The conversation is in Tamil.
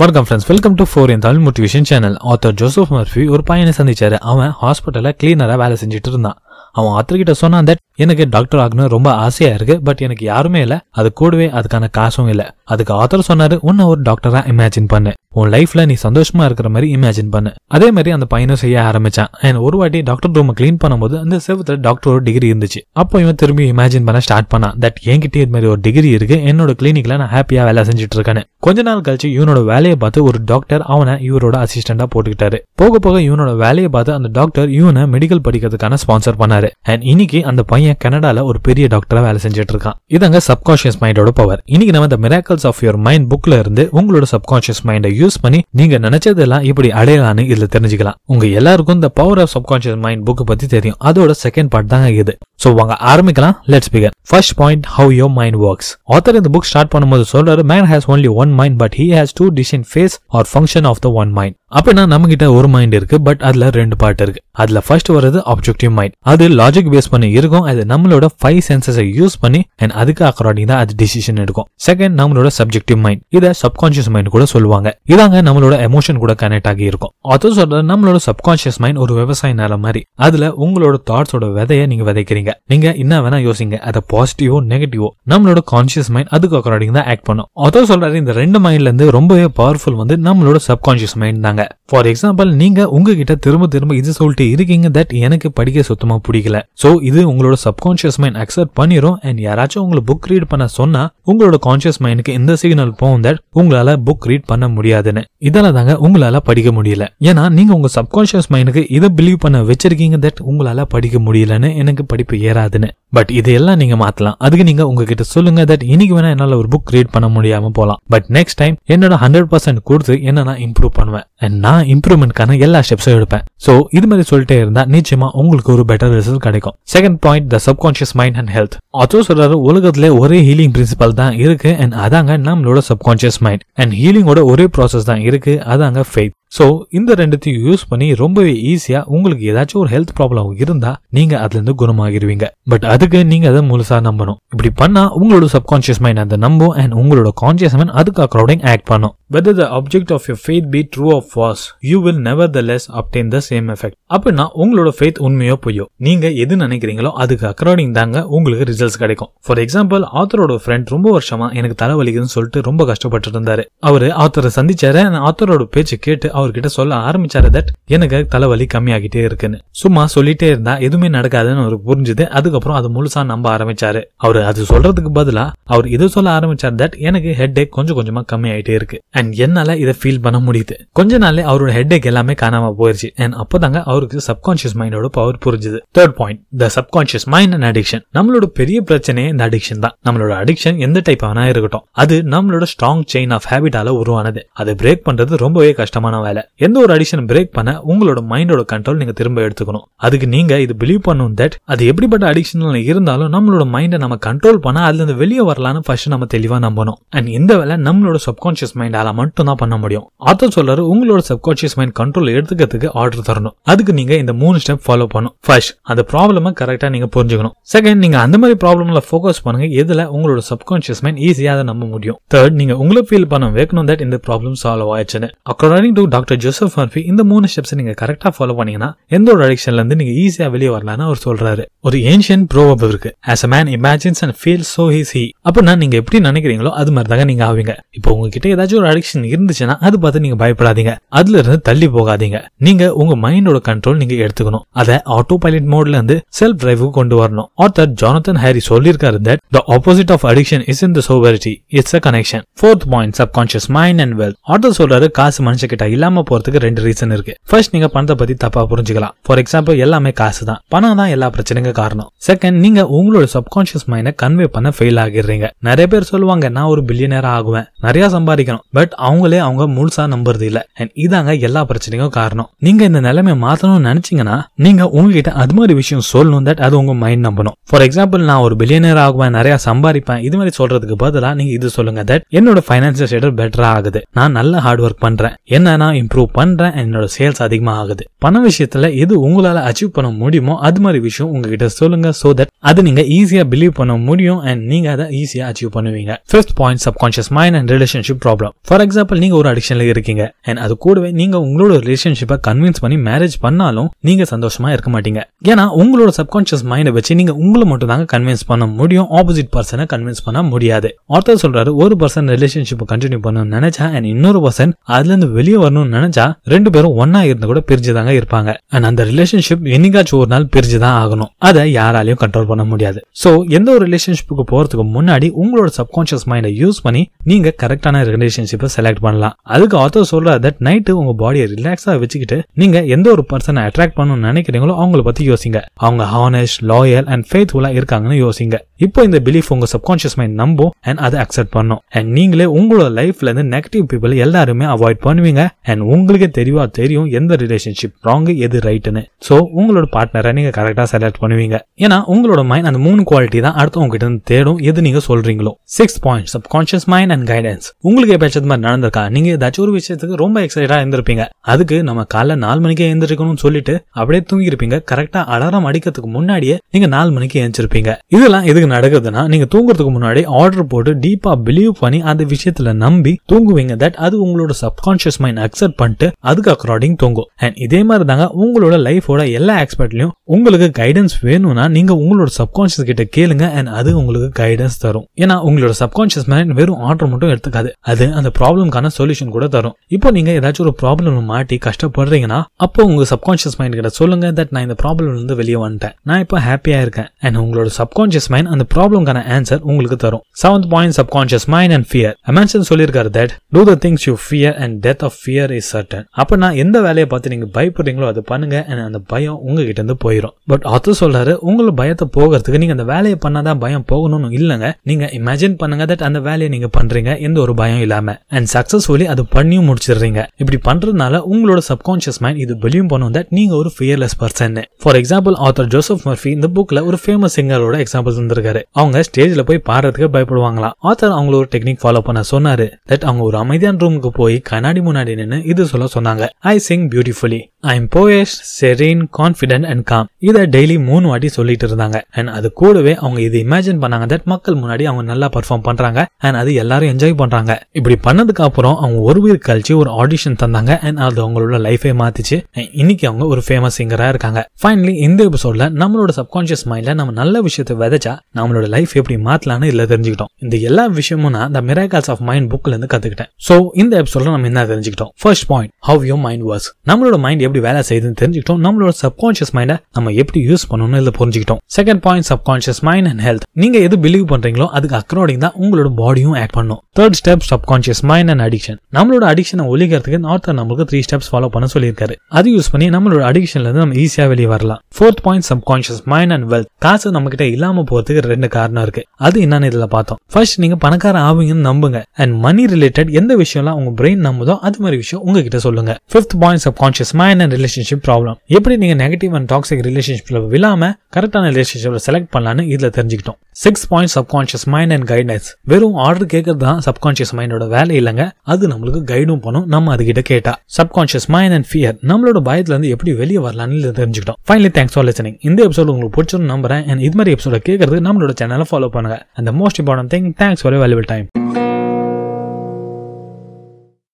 வணக்கம் friends welcome to four in Tamil motivation channel author Joseph Murphy ஒரு பையனை சந்திச்சாரு. அவன் ஹாஸ்பிட்டலில் கிளீனராக வேலை செஞ்சுட்டு இருந்தான். அவன் ஆத்தர்கிட்ட சொன்னான் தட் எனக்கு டாக்டர் ஆகணும் ரொம்ப ஆசையா இருக்கு. பட் எனக்கு யாருமே இல்லை. அது கூடவே அதுக்கான காசும் இல்லை. அதுக்கு ஆத்தர் சொன்னாரு உன்னை ஒரு டாக்டரா இமேஜின் பண்ணு. உன் லைஃப்ல நீ சந்தோஷமா இருக்கிற மாதிரி இமேஜின் பண்ணு. அதே மாதிரி அந்த பையனும் செய்ய ஆரம்பிச்சான். அண்ட் ஒரு வாட்டி டாக்டர் ரூம் க்ளீன் பண்ணும்போது அந்த செவத்துல டாக்டரோட டிகிரி இருந்துச்சு. அப்போ இவன் திரும்பி இமேஜின் பண்ண ஸ்டார்ட் பண்ணான். தட் என்கிட்ட இது மாதிரி ஒரு டிகிரி இருக்கு. என்னோட கிளினிக்ல நான் ஹாப்பியா வேலை செஞ்சுட்டு இருக்கேன்னு. கொஞ்ச நாள் கழிச்சு இவனோட வேலையை பார்த்து ஒரு டாக்டர் அவனை இவரோட அசிஸ்டண்டா போட்டுக்கிட்டாரு. போக போக இவனோட வேலையை பார்த்து அந்த டாக்டர் இவனை மெடிக்கல் படிக்கிறதுக்கான ஸ்பான்சர் பண்ணாரு. அண்ட் இன்னைக்கு அந்த பையன் கனடால ஒரு பெரிய டாக்டரா வேலை செஞ்சுட்டு இருக்கான். இதாங்க சப்கான்ஷியஸ் மைண்டோட பவர் இன்னைக்கு நம்ம இந்த மிராக்கல்ஸ் ஆஃப் யுவர் மைண்ட் புக்ல இருந்து உங்களோட சப்கான்ஷியஸ் மைண்டை யூஸ் பண்ணி நீங்க நினைச்சதெல்லாம் இப்படி அடையலான்னு இதுல தெரிஞ்சுக்கலாம். உங்க எல்லாருக்கும் இந்த power of subconscious mind book பத்தி தெரியும். அதோட செகண்ட் பார்ட் தாங்க இது. சோ வாங்க ஆரம்பிக்கலாம். Let's begin first point how your mind works author இந்த புக் ஸ்டார்ட் பண்ணும்போது சொல்றாரு man has only one mind but he has two design phase or function of the one mind அப்படின்னா நம்ம கிட்ட ஒரு மைண்ட் இருக்கு பட் அதுல ரெண்டு பார்ட் இருக்கு. அதுல ஃபர்ஸ்ட் வர்றது ஆப்ஜெக்டிவ் மைண்ட் அது லாஜிக் பேஸ் பண்ணி இருக்கும் அது நம்மளோட ஃபைவ் சென்சஸை யூஸ் பண்ணி அண்ட் அதுக்கு அக்கார்டிங் தான் அது டிசிஷன் எடுக்கும். செகண்ட் நம்மளோட சப்ஜெக்டிவ் மைண்ட் இதை சப்கான்ஷியஸ் மைண்ட் கூட சொல்லுவாங்க. இதாங்க நம்மளோட எமோஷன் கூட கனெக்ட் ஆகி இருக்கும். அது சொல்றது நம்மளோட சப்கான்ஷியஸ் மைண்ட் ஒரு விவசாய நிலம் மாதிரி. அதுல உங்களோட தாட்ஸோட விதைய நீங்க விதைக்கிறீங்க. நீங்க என்ன வேணா யோசிங்க. அதை பாசிட்டிவோ நெகட்டிவோ நம்மளோட கான்சியஸ் மைண்ட் அதுக்கு அக்கார்டிங் தான் ஆக்ட் பண்ணும். அதோ சொல்றாரு இந்த ரெண்டு மைண்ட்ல இருந்து ரொம்பவே பவர்ஃபுல் வந்து நம்மளோட சப்கான்ஷியஸ் மைண்ட் தாங்க. ஃபார் எக்ஸாம்பிள் நீங்க உங்ககிட்ட திரும்ப திரும்ப இது சொல்லிட்டு இருக்கீங்க தட் எனக்கு படிக்க சுத்தமா பிடிக்கல. சோ இது உங்களோட சப்கான்ஷியஸ் மைண்ட் அக்செப்ட் பண்ணிரும் அண்ட் யாராச்சும் உங்களுக்கு புக் ரீட் பண்ண சொன்னா உங்களோட கான்சியஸ் மைண்டுக்கு இந்த சிக்னல் போகும் தட் உங்களால புக் ரீட் பண்ண முடியாதுன்னு. இதெல்லாம் தாங்க உங்களால படிக்க முடியல. ஏன்னா நீங்க உங்க சப்கான்ஷியஸ் மைண்டுக்கு இதை பிலீவ் பண்ண வச்சிருக்கீங்க தட் உங்களால படிக்க முடியலன்னு எனக்கு படிப்பு ஏறாதுன்னு. பட் இதெல்லாம் நீங்க மாத்தலாம். அதுக்கு நீங்க உங்ககிட்ட சொல்லுங்க தட் இன்னைக்கு வேணா என்னால ஒரு புக் ரீட் பண்ண முடியாம போலாம். பட் நெக்ஸ்ட் டைம் என்னோட ஹண்ட்ரட் பர்சன்ட் கொடுத்து என்ன நான் இம்ப்ரூவ் பண்ணுவேன். அண்ட் நான் இம்ப்ரூவ்மெண்ட்கான எல்லா ஸ்டெப்ஸும் எடுப்பேன். சோ இது மாதிரி சொல்லிட்டே இருந்தா நிச்சயமா உங்களுக்கு ஒரு பெட்டர் ரிசல்ட் கிடைக்கும். Second point the subconscious mind and health அதோ சொல்றாரு உலகத்துல ஒரே ஹீலிங் பிரின்சிபல் தான் இருக்கு. அண்ட் அதாங்க நம்மளோட சப்கான்ஷியஸ் மைண்ட் அண்ட் ஹீலிங்கோட ஒரே ப்ராசஸ் தான் இருக்கு. அதாங்க ஃபெய்த் ஸோ இந்த ரெண்டுத்தையும் யூஸ் பண்ணி ரொம்பவே ஈஸியாக உங்களுக்கு ஏதாச்சும் ஒரு ஹெல்த் ப்ராப்ளம் இருந்தா நீங்க அதுலேருந்து குணமாகிருவீங்க. பட் அதுக்கு நீங்க அதை முழுசா நம்பணும். இப்படி பண்ணா உங்களோட சப்கான்ஷியஸ் மைண்ட் அதை நம்பும் அண்ட் உங்களோட கான்சியஸ் மைண்ட் அதுக்கு அக்ரௌடிங் ஆக்ட் பண்ணும். Whether the object of your faith be true or was you will nevertheless obtain the same effect அப்படின்னா உங்களோட ஃபேத் உண்மையோ பொய்யோ நீங்க எது நினைக்கிறீங்களோ அதுக்கு அக்ரௌடிங் தாங்க உங்களுக்கு ரிசல்ட்ஸ் கிடைக்கும். ஃபார் எக்ஸாம்பிள் ஆத்தரோட ஃப்ரெண்ட் ரொம்ப வருஷமா எனக்கு தலைவலிக்குதுன்னு சொல்லிட்டு ரொம்ப கஷ்டப்பட்டு இருந்தாரு. அவர் ஆத்தரை சந்திச்சாரு ஆத்தரோட பேச்சு கேட்டு அவர்கிட்ட சொல்ல ஆரம்பிச்சாரு தட் எனக்கு தலைவலி கம்மியாகிட்டே இருக்குன்னு. சும்மா சொல்லிட்டே இருந்தா எதுவுமே நடக்காதுன்னு அவருக்கு புரிஞ்சுது. அதுக்கப்புறம் அது முழுசா நம்ப ஆரம்பிச்சாரு. அவர் அது சொல்றதுக்கு பதிலா அவர் இது சொல்ல ஆரம்பிச்சார் தட் எனக்கு ஹெட் ஏக் கொஞ்சம் கொஞ்சமா கம்மி ஆயிட்டே இருக்கு. அண்ட் என்னால இதை ஃபீல் பண்ண முடியுது. கொஞ்ச நாள்ல அவரோட ஹெட் ஏக் எல்லாமே காணாம போயிருச்சு. அண்ட் அப்போதாங்க அவருக்கு சப்கான்ஷியஸ் மைண்டோட பவர் புரிஞ்சுது. Third point the subconscious mind and addiction நம்மளோட பெரிய பிரச்சனையே இந்த அடிக்ஷன் தான். நம்மளோட அடிக்ஷன் எந்த டைப் ஆனா இருக்கட்டும். அது நம்மளோட ஸ்ட்ராங் செயின் ஆஃப் ஹேபிட்டால உருவானது. அதை பிரேக் பண்றது ரொம்பவே கஷ்டமான வேலை எந்த ஒரு அடிஷன் பிரேக் பண்ண உங்களோட மைண்டோட கண்ட்ரோல் நீங்க திரும்ப எடுத்துக்கணும். அதுக்கு நீங்க இது பிலீவ் பண்ணும் தட் அது எப்படிப்பட்ட அடிக்ஷன் இருந்தாலும் நம்மளோட மைண்டை நம்ம கண்ட்ரோல் பண்ண அதுல இருந்து வெளியே வரலாம்னு ஃபர்ஸ்ட் நம்ம தெளிவா நம்பணும். அண்ட் இந்த வேலை நம்மளோட சப்கான்ஷியஸ் மைண்டால மட்டும் தான் பண்ண முடியும். ஆத்தர் சொல்றாரு உங்களோட சப்கான்ஷியஸ் மைண்ட் கண்ட்ரோல் எடுத்துக்கிறதுக்கு ஆர்டர் தரணும். அதுக்கு நீங்க இந்த மூணு ஸ்டெப் ஃபாலோ பண்ணும் ஃபர்ஸ்ட் அந்த ப்ராப்ளம கரெக்டா நீங்க புரிஞ்சுக்கணும். செகண்ட் நீங்க அந்த மாதிரி ப்ராப்ளம்ல ஃபோக்கஸ் பண்ணுங்க. எதுல உங்களோட சப்கான்சியஸ் மைண்ட் ஈஸியா அதை நம்ப முடியும். தேர்ட் நீங்க உங்களை ஃபீல் பண்ண வைக்கணும் தட் இந்த ப்ராப்ளம் சால்வ் ஆயிடுச்சுன்னு. According to doctor Joseph Murphy இந்த மூணு ஸ்டெப்ஸ் நீங்க கரெக்டா ஃபாலோ பண்ணீங்கன்னா எந்த ஒரு அடிக்ஷன்ல இருந்து நீங்க ஈஸியா வெளியே வரலாம்னு அவர் சொல்றாரு. ஒரு ஏன்ஷியன் ப்ரோவப் இருக்கு. As a man imagines and feel so he's he அப்படின்னா நீங்க எப்படி நினைக்கிறீங்களோ அது மாதிரி தாங்க நீங்க ஆவீங்க. இப்போ உங்ககிட்ட ஏதாச்சும் ஒரு அடிக்ஷன் இருந்துச்சுன்னா அது பார்த்து நீங்க பயப்படாதீங்க. அதுல இருந்து தள்ளி போகாதீங்க. நீங்க உங்க மைண்டோட கண்ட்ரோல் நீங்க எடுத்துக்கணும். அதை ஆட்டோ பைலட் மோட்ல இருந்து செல்ஃப் டிரைவுக்கு கொண்டு வரணும். ஆத்தர் ஜானத்தன் ஹாரி சொல்லியிருக்காரு that the opposite of addiction is in the sobriety it's a connection fourth point subconscious mind and wealth author சொல்றாரு காசு மனுஷகிட்ட இல்லாம போறதுக்கு ரெண்டு ரீசன் இருக்கு. ஃபர்ஸ்ட் நீங்க பணத்தை பத்தி தப்பா புரிஞ்சுக்கலாம். ஃபார் எக்ஸாம்பிள் எல்லாமே காசு தான் பணம் தான் எல்லா பிரச்சனைக்கும் காரணம். செகண்ட் நீங்க உங்களோட சப்கான்ஷியஸ் மைண்டை கன்வே பண்ண ஃபெயில் ஆகிடுறீங்க. நிறைய பேர் சொல்லுவாங்க நான் ஒரு பில்லியனர் ஆகுவேன். நிறைய சம்பாதிக்கணும். பட் அவங்களே அவங்க முழுசா நம்புறது இல்ல. அண்ட் இதாங்க எல்லா பிரச்சனைக்கும் காரணம். நீங்க இந்த நிலைமையை மாத்தணும்னு நினைச்சீங்கன்னா நீங்க உங்ககிட்ட அது மாதிரி விஷயம் சொல்லணும். தட் அது உங்க மைண்ட் நம்பணும். ஃபார் எக்ஸாம்பிள் நான் ஒரு பில்லியனர் ஆகுவேன் நிறைய சம்பாதிப்பேன். இது மாதிரி சொல்றதுக்கு பதிலாக நீங்க இது சொல்லுங்க. தட் என்னோட பைனான்சியல் ஸ்டேட்டஸ் பெட்டரா ஆகுது? நான் நல்ல ஹார்ட் ஒர்க் பண்றேன். என்ன நான் இம்ப்ரூவ் பண்றேன் என்னோட சேல்ஸ் அதிகமா ஆகுது பண விஷயத்துல எது உங்களால அச்சீவ் பண்ண முடியுமோ அது மாதிரி விஷயம் உங்ககிட்ட சொல்லுங்க சோ தட் அது நீங்க ஈஸியாக பிலீவ் பண்ண முடியும் அண்ட் நீங்க அதை ஈஸியா அச்சீவ் பண்ணுவீங்க. Fifth point subconscious mind and relationship problem for example நீங்க ஒரு அடிக்ஷனில் இருக்கீங்க அண்ட் அது கூடவே நீங்க உங்களோட ரிலேஷன்ஷிப்பை கன்வின்ஸ் பண்ணி மேரேஜ் பண்ணாலும் நீங்க சந்தோஷமா இருக்க மாட்டீங்க. ஏன்னா உங்களோட சப்கான்ஷியஸ் மைண்டை வச்சு நீங்க உங்களை மட்டும் தாங்க கன்வின்ஸ் பண்ண முடியும் ஆப்போசிட் பர்சனை கன்வின்ஸ் பண்ண முடியாது. ஆர்த்தர் சொல்றாரு ஒரு பர்சன் ரிலேஷன்ஷிப் கண்டினியூ பண்ணணும்னு நினைச்சா அண்ட் இன்னொரு பர்சன் அதுலேருந்து வெளியே வரணும்னு நினைச்சா ரெண்டு பேரும் ஒன்னா இருந்து கூட பிரிஞ்சு தாங்க இருப்பாங்க. அண்ட் அந்த ரிலேஷன்ஷிப் என்னைக்காச்சும் ஒரு நாள் பிரிஞ்சு தான் ஆகணும். அதை யாராலையும் கண்ட்ரோல் பண்ண முடியாது. சோ எந்த ஒரு ரிலேஷன்ஷிப்புக்கு போறதுக்கு முன்னாடி உங்களோட சப்கான்ஷியஸ் மைண்டை யூஸ் பண்ணி நீங்க கரெக்டான ரிலேஷன்ஷிப்பை செலக்ட் பண்ணலாம். அதுக்கு ஆத்தர் சொல்ற தட் நைட்டு உங்க பாடியை ரிலாக்ஸா வச்சுக்கிட்டு நீங்க எந்த ஒரு பர்சனை அட்ராக்ட் பண்ணணும்னு நினைக்கிறீங்களோ அவங்கள பத்தி யோசிங்க. அவங்க ஹானஸ்ட் லாயல் அண்ட் ஃபேத்ஃபுல்லா இருக்காங்கன்னு யோசிங்க. இப்போ இந்த பிலீஃப் உங்க சப்கான்ஷியஸ் மைண்ட் நம்பும் அண்ட் அதை அக்செப்ட் பண்ணும். அண்ட் நீங்களே உங்களோட லைஃப்ல இருந்து நெகட்டிவ் பீப்புள் எல்லாருமே அவாய்ட் பண்ணுவீங்க. அண்ட் உங்களுக்கே தெரியவா தெரியும் எந்த ரிலேஷன்ஷிப் ராங் எது ரைட்னு ஸோ உங்களோட பார்ட்னரை நீங்கள் கரெக்டாக செலக்ட் பண்ணுவீங்க. ஏன்னா உங்களோட மைண்ட் அந்த மூணு குவாலிட்டி தான் அடுத்தவங்க கிட்ட இருந்து தேடும் எது நீங்கள் சொல்கிறீங்களோ six point subconscious mind and guidance உங்களுக்கு எப்பயாச்சும் மாதிரி நடந்திருக்கா? நீங்கள் ஏதாச்சும் ஒரு விஷயத்துக்கு ரொம்ப எக்ஸைட்டாக இருந்திருப்பீங்க. அதுக்கு நம்ம காலைல நாலு மணிக்கே எழுந்திருக்கணும்னு சொல்லிட்டு அப்படியே தூங்கிருப்பீங்க கரெக்டாக அலாரம் அடிக்கிறதுக்கு முன்னாடியே நீங்கள் நாலு மணிக்கு எழுந்திருப்பீங்க இதெல்லாம் எதுக்கு நடக்குதுன்னா நீங்கள் தூங்குறதுக்கு முன்னாடி ஆர்டர் போட்டு டீப்பாக பிலீவ் பண்ணி அந்த விஷயத்தில் நம்பி தூங்குவீங்க. தட் அது உங்களோட சப்கான்ஷியஸ் மைண்ட் அக்செப்ட் பண்ணிட்டு அதுக்கு அக்கார்டிங் தூங்கும். அண்ட் இதே மாதிரி தாங்க உங்களோட லைஃபோட எல்லா ஆஸ்பெக்ட்லயும் உங்களுக்கு கைடன்ஸ் வேணும்னா நீங்க உங்களோட சப்கான்ஷியஸ் கிட்ட கேளுங்க அண்ட் அது உங்களுக்கு கைடன்ஸ் தரும். ஏன்னா உங்களோட சப்கான்ஷியஸ் மைண்ட் வெறும் ஆர்டர் மட்டும் எடுத்துக்காது. அது அந்த ப்ராப்ளம்கான சொல்யூஷன் கூட தரும். இப்போ நீங்க ஏதாச்சும் ஒரு ப்ராப்ளம் மாட்டி கஷ்டப்படுறீங்கன்னா அப்போ உங்க சப்கான்ஷியஸ் மைண்ட் கிட்ட சொல்லுங்க தட் நான் இந்த ப்ராப்ளம்ல இருந்து வெளியே வந்துட்டேன். நான் இப்போ ஹாப்பியா இருக்கேன். அண்ட் உங்களோட சப்கான்ஷியஸ் மைண்ட் அந்த ப்ராப்ளம்கான ஆன்சர் உங்களுக்கு தரும். Seventh point subconscious mind and fear Emerson சொல்லியிருக்காரு that do the things you fear and death of fear is certain நான் எந்த வேலையை பார்த்து நீங்க பயப்படுறீங்களோ அதை பண்ணுங்க அந்த பயம் உங்ககிட்ட இருந்து போயிடும் பட் ஆத்தர் சொல்றாரு உங்களோட பயத்தை போகிறதுக்கு நீங்க அந்த வேலையை பண்ணாதான் பயம் போகணும்னு இல்லைங்க. நீங்க இமேஜின் பண்ணுங்க தட் அந்த வேலையை நீங்க பண்றீங்க எந்த ஒரு பயம் இல்லாமல் அண்ட் சக்ஸஸ்ஃபுல்லி அது பண்ணியும் முடிச்சிடுறீங்க. இப்படி பண்றதுனால உங்களோட சப்கான்ஷியஸ் மைண்ட் இது பிலீவ் பண்ணும் தட் நீங்கள் ஒரு fearless person for example author Joseph Murphy இந்த புக்கில் ஒரு ஃபேமஸ் சிங்கரோட எக்ஸாம்பிள் தந்திருக்காரு அவங்க ஸ்டேஜில் போய் பாடுறதுக்கு பயப்படுவாங்களாம். ஆத்தர் அவங்கள ஒரு டெக்னிக் ஃபாலோ பண்ண சொன்னாரு தட் அவங்க ஒரு அமைதியான ரூமுக்கு போய் கண்ணாடி முன்னாடி நின்று நின்னு இது சொல்ல சொன்னாங்க. I sing beautifully I am poised serene confident and calm இதை டெய்லி மூணு வாட்டி சொல்லிட்டு இருந்தாங்க. அண்ட் அது கூடவே அவங்க இது இமேஜின் பண்ணாங்க தட் மக்கள் முன்னாடி அவங்க நல்லா பர்ஃபார்ம் பண்றாங்க. அண்ட் அது எல்லாரும் என்ஜாய் பண்றாங்க. இப்படி பண்ணதுக்கு அப்புறம் அவங்க ஒரு வீக் கழிச்சு ஒரு ஆடிஷன் தந்தாங்க. அண்ட் அது அவங்களோட லைஃபே மாத்திச்சு. இன்னைக்கு அவங்க ஒரு ஃபேமஸ் சிங்கரா இருக்காங்க. ஃபைனலி இந்த எபிசோட்ல நம்மளோட சப்கான்ஷியஸ் மைண்ட்ல நம்ம நல்ல விஷயத்தை விதைச்சா நம்மளோட லைஃப் எப்படி மாத்தலாம்னு இதுல தெரிஞ்சுக்கிட்டோம். இந்த எல்லா விஷயமும் நான் இந்த மிராக்கல்ஸ் ஆஃப் மைண்ட் புக்ல இருந்து கத்துக்கிட்டேன். சோ இந்த எபிசோட்ல நம்ம என்ன தெரிஞ்சுக்கிட்டோம்? First point how you mind works நம்மளோட மைண்ட் எப்படி வேலை செய்யுதுன்னு தெரிஞ்சுக்கிட்டோம். நம்மளோட சப்கான்ஷியஸ் மைண்டை நம்ம எப்படி யூஸ் பண்ணணும்னு இதில் புரிஞ்சுக்கிட்டோம். Second point subconscious mind and health நீங்க எது பிலீவ் பண்றீங்களோ அதுக்கு அக்ரார்டிங் தான் உங்களோட பாடியும் ஆக்ட் பண்ணும். Third step subconscious mind and addiction நம்மளோட அடிக்ஷனை ஒழிக்கிறதுக்கு நார்த்தர் நம்மளுக்கு த்ரீ ஸ்டெப்ஸ் ஃபாலோ பண்ண சொல்லியிருக்காரு. அது யூஸ் பண்ணி நம்மளோட அடிக்ஷன்ல இருந்து நம்ம ஈஸியா வெளியே வரலாம். Fourth point subconscious mind and wealth காசு நம்ம கிட்ட இல்லாம போறதுக்கு ரெண்டு காரணம் இருக்கு. அது என்னன்னு இதுல பார்த்தோம். ஃபர்ஸ்ட் நீங்க பணக்கார ஆவீங்கன்னு நம்புங்க. அண்ட் மணி ரிலேட்டட் எந்த விஷயம்லாம் உங்க பிரெயின் நம்புதோ அது மாதிரி விஷயம் உங்ககிட்ட சொல்லுங்க. Fifth point subconscious mind and relationship problem எப்படி நீங்க நெகட்டிவ் அண்ட் டாக்ஸிக் ரிலேஷன்ஷிப்ல விழாம கரெக்டான ரிலேஷன்ஷிப்ல செலக்ட் பண்ணலாம்னு இதுல தெரிஞ்சுக்கிட்டோம். Six point subconscious mind and guidance வெறும் ஆர்டர் கேட்கறது தான் சப்கான்ஷியஸ் மைண்டோட வேலை இல்லைங்க. அது நம்மளுக்கு கைடும் பண்ணும். நம்ம அதுகிட்ட கேட்டா. சப்கான்ஷியஸ் மைண்ட் அண்ட் ஃபியர் நம்மளோட பயத்துல இருந்து எப்படி வெளியே வரலாம்னு தெரிஞ்சுக்கிட்டோம். ஃபைனலி தேங்க்ஸ் ஃபார் லிசனிங் இந்த எபிசோட் உங்களுக்கு பிடிச்சிருந்து நம்புறேன். அண்ட் இது மாதிரி எபிசோட கேட்கறது நம்மளோட சேனலை ஃபாலோ பண்ணுங்க. அந்த most important thing thanks for valuable time